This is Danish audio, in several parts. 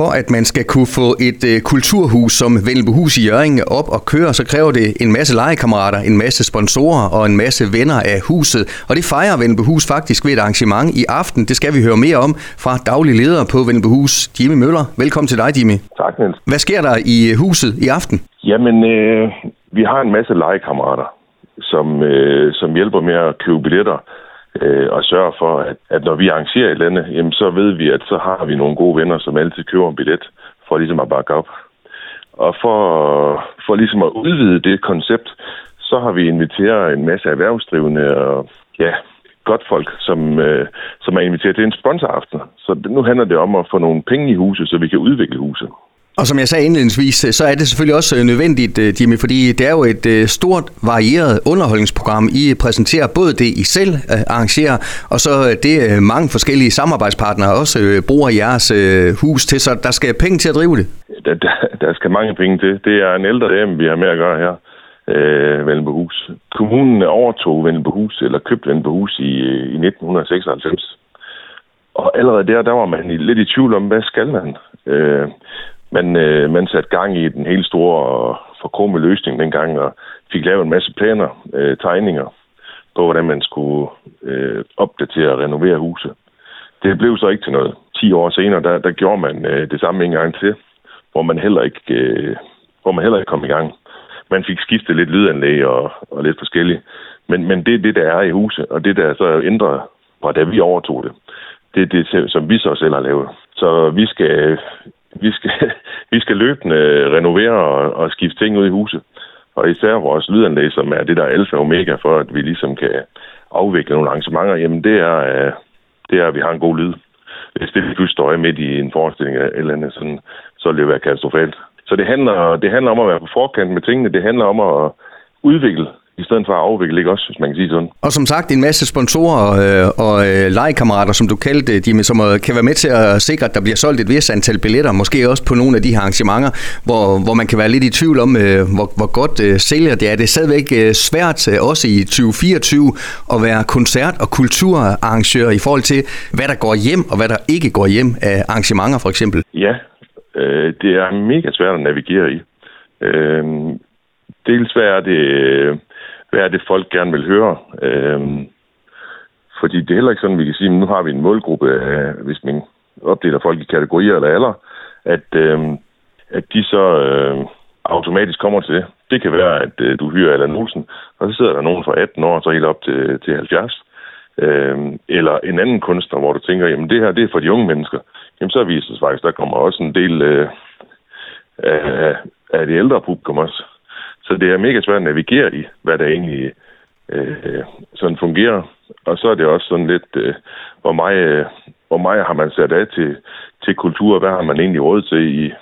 For at man skal kunne få et øh, kulturhus som Vennelbehus i Jørgen op og køre, så kræver det en masse legekammerater, en masse sponsorer og en masse venner af huset. Og det fejrer Vennelbehus faktisk ved et arrangement i aften. Det skal vi høre mere om fra daglig leder på Vennelbehus, Jimmy Møller. Velkommen til dig, Jimmy. Tak, Niels. Hvad sker der i øh, huset i aften? Jamen, øh, vi har en masse legekammerater, som, øh, som hjælper med at købe billetter øh, og sørge for, at, at når vi arrangerer et eller andet, jamen, så ved vi, at så har vi nogle gode venner, som altid køber en billet for ligesom at bakke op. Og for, for ligesom at udvide det koncept, så har vi inviteret en masse erhvervsdrivende og ja, godt folk, som, øh, som er inviteret til en sponsoraften. Så nu handler det om at få nogle penge i huset, så vi kan udvikle huset. Og som jeg sagde indledningsvis, så er det selvfølgelig også øh, nødvendigt, øh, Jimmy, fordi det er jo et øh, stort, varieret underholdningsprogram. I præsenterer både det, I selv arrangerer, og så det mange forskellige samarbejdspartnere også bruger jeres hus til, så der skal penge til at drive det. Der, der, der skal mange penge til. Det er en ældre dame, vi har med at gøre her. Øh, Vellenbehus. Kommunen overtog Vellenbehus, eller købte Vellenbehus i, i 1996. Og allerede der, der var man lidt i tvivl om, hvad skal man? Øh, man, øh, man satte gang i den helt store og forkrumme løsning dengang, og fik lavet en masse planer, øh, tegninger på, hvordan man skulle øh, opdatere og renovere huset. Det blev så ikke til noget. 10 år senere, der, der gjorde man øh, det samme en gang til, hvor man heller ikke, øh, hvor man heller ikke kom i gang. Man fik skiftet lidt lydanlæg og, og lidt forskelligt. Men, men det er det, der er i huset, og det, der så ændret fra da vi overtog det, det er det, som vi så selv har lavet. Så vi skal vi skal, vi skal løbende renovere og, og skifte ting ud i huset. Og især vores lydanlæg, som er det, der er alfa og omega for, at vi ligesom kan afvikle nogle arrangementer, jamen det er, øh, det er at vi har en god lyd. Hvis det pludselig står midt i en forestilling eller andet, sådan, så vil det være katastrofalt. Så det handler, det handler om at være på forkant med tingene. Det handler om at udvikle i stedet for at afvikle, ikke også, hvis man kan sige sådan. Og som sagt, en masse sponsorer øh, og øh, legekammerater, som du kaldte de, som øh, kan være med til at sikre, at der bliver solgt et vist antal billetter, måske også på nogle af de her arrangementer, hvor, hvor man kan være lidt i tvivl om, øh, hvor, hvor godt øh, sælger det er. Det er stadigvæk øh, svært, øh, også i 2024, at være koncert- og kulturarrangør i forhold til, hvad der går hjem og hvad der ikke går hjem af arrangementer, for eksempel. Ja, øh, det er mega svært at navigere i. Øh, dels er det hvad er det, folk gerne vil høre. Øhm, fordi det er heller ikke sådan, vi kan sige, at nu har vi en målgruppe, øh, hvis man opdeler folk i kategorier eller alder, at, øh, at de så øh, automatisk kommer til det. Det kan være, at øh, du hyrer Allan Olsen, og så sidder der nogen fra 18 år, så helt op til, til 70. Øh, eller en anden kunstner, hvor du tænker, jamen det her, det er for de unge mennesker. Jamen så viser det faktisk, der kommer også en del øh, af, af det ældre publikum også. Så det er mega svært at navigere i, hvad der egentlig øh, sådan fungerer. Og så er det også sådan lidt, øh, hvor, meget, hvor meget har man sat af til, til kultur, hvad har man egentlig råd til i,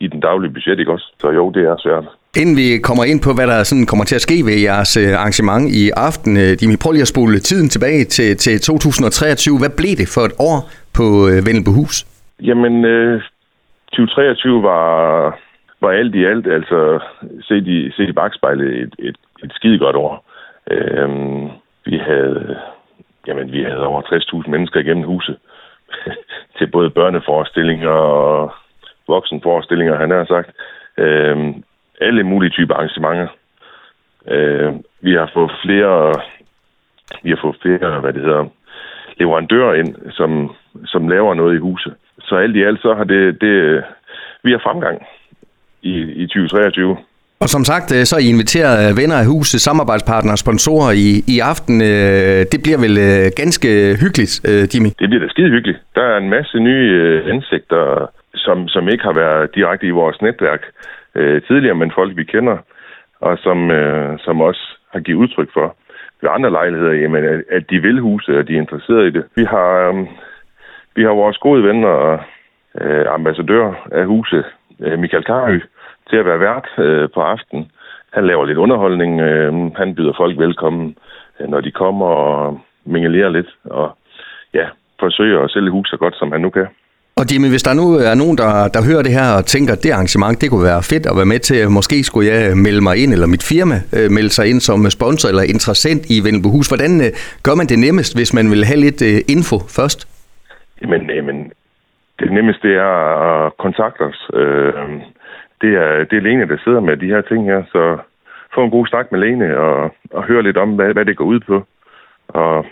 i den daglige budget, ikke også? Så jo, det er svært. Inden vi kommer ind på, hvad der sådan kommer til at ske ved jeres øh, arrangement i aften, øh, Dimi, prøv lige at spole tiden tilbage til, til 2023. Hvad blev det for et år på øh, Vennelbehus? Jamen, øh, 2023 var var alt i alt, altså set i, set i bagspejlet, et, et, et skide godt år. Øhm, vi havde, jamen, vi havde over 60.000 mennesker igennem huset til både børneforestillinger og voksenforestillinger, han har sagt. Øhm, alle mulige typer arrangementer. Øhm, vi har fået flere, vi har fået flere, hvad det hedder, leverandører ind, som, som laver noget i huset. Så alt i alt, så har det, det vi har fremgang i, i 2023. Og som sagt, øh, så er I inviteret øh, venner af huset, samarbejdspartnere og sponsorer i, i aften. Øh, det bliver vel ganske hyggeligt, Jimmy? Det bliver da skide hyggeligt. Der er en masse nye ansigter, som, som ikke har været direkte i vores netværk tidligere, men folk vi kender, og som, som også har givet udtryk for ved andre lejligheder, jamen, at de vil huset, og de er interesserede i det. Vi har, vi har vores gode venner og ambassadør af huset, Michael Karø, til at være vært øh, på aftenen. Han laver lidt underholdning. Øh, han byder folk velkommen, øh, når de kommer og mingelerer lidt. Og ja, forsøger at sælge huset så godt, som han nu kan. Og Jimmy, hvis der nu er nogen, der, der hører det her og tænker, at det arrangement, det kunne være fedt at være med til, måske skulle jeg melde mig ind, eller mit firma øh, melde sig ind som sponsor eller interessant i Vennelbohus. Hvordan øh, gør man det nemmest, hvis man vil have lidt øh, info først? Jamen, jamen det nemmeste er at kontakte os. Øh, det, er, det er Lene, der sidder med de her ting her, så få en god snak med Lene og, og høre lidt om, hvad, hvad det går ud på. Og,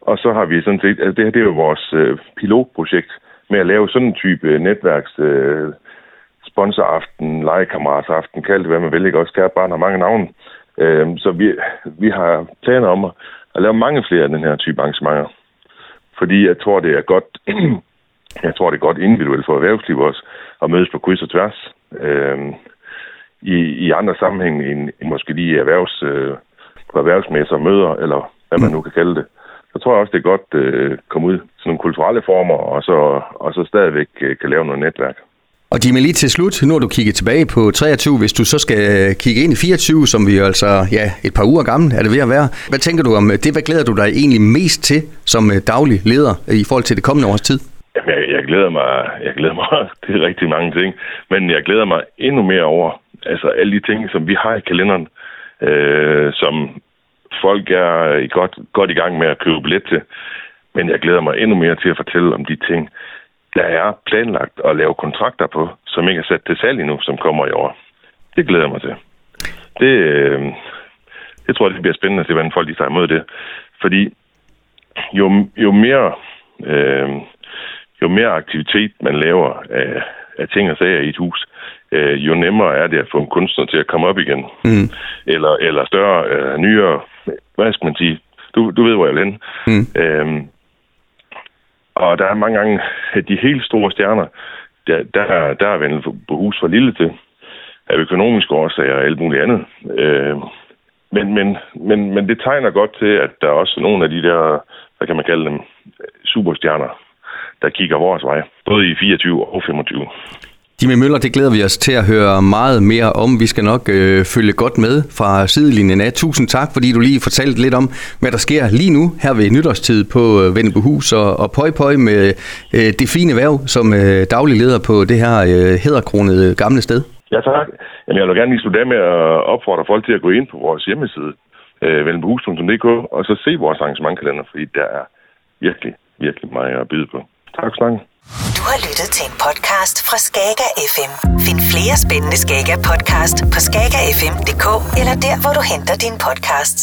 og så har vi sådan set, altså det her det er jo vores øh, pilotprojekt med at lave sådan en type øh, netværks øh, sponsoraften, legekammeratsaften, kald det hvad man vil, ikke? Også kære barn har mange navne. Øh, så vi, vi har planer om at, at lave mange flere af den her type arrangementer. Fordi jeg tror, det er godt, jeg tror, det er godt individuelt for erhvervsliv også at mødes på kryds og tværs. Øh, i, i andre sammenhæng end, end måske lige erhvervs, øh, på erhvervsmæssige møder, eller hvad man nu kan kalde det. Så tror jeg også, det er godt øh, komme ud til nogle kulturelle former, og så, og så stadigvæk øh, kan lave noget netværk. Og Jimmy, lige til slut, nu har du kigget tilbage på 23, hvis du så skal øh, kigge ind i 24, som vi er altså, ja, et par uger gammel er det ved at være. Hvad tænker du om øh, det? Hvad glæder du dig egentlig mest til som øh, daglig leder i forhold til det kommende års tid? Jamen, jeg, jeg, glæder mig, jeg glæder mig til rigtig mange ting, men jeg glæder mig endnu mere over, altså alle de ting, som vi har i kalenderen, øh, som folk er i godt, godt i gang med at købe billet til. Men jeg glæder mig endnu mere til at fortælle om de ting, der er planlagt at lave kontrakter på, som ikke er sat til salg endnu, som kommer i år. Det glæder jeg mig til. Det, øh, det tror jeg, det bliver spændende at se, hvordan folk de tager imod det. Fordi jo, jo mere... Øh, jo mere aktivitet man laver af, af ting og sager i et hus, øh, jo nemmere er det at få en kunstner til at komme op igen. Mm. Eller, eller større, øh, nyere, hvad skal man sige, du, du ved, hvor jeg vil hen. Mm. Øhm, og der er mange gange, at de helt store stjerner, der, der, der er vendt på hus for lille til, af økonomiske årsager og alt muligt andet. Øh, men, men, men, men det tegner godt til, at der er også nogle af de der, hvad kan man kalde dem, superstjerner, der kigger vores vej, både i 24 og 25. Jimmy Møller, det glæder vi os til at høre meget mere om. Vi skal nok øh, følge godt med fra sidelinjen af. Tusind tak, fordi du lige fortalte lidt om, hvad der sker lige nu her ved nytårstid på øh, Vennebehus og, og pøj pøj med øh, det fine værv som øh, daglig leder på det her øh, hedderkronede gamle sted. Ja, tak. Jamen, jeg vil gerne lige slutte af med at opfordre folk til at gå ind på vores hjemmeside, øh, vennebehus.dk, og så se vores arrangementkalender, fordi der er virkelig, virkelig meget at byde på. Tak så langt. Du har lyttet til en podcast fra Skager FM. Find flere spændende Skager podcast på skagerfm.dk eller der, hvor du henter dine podcasts.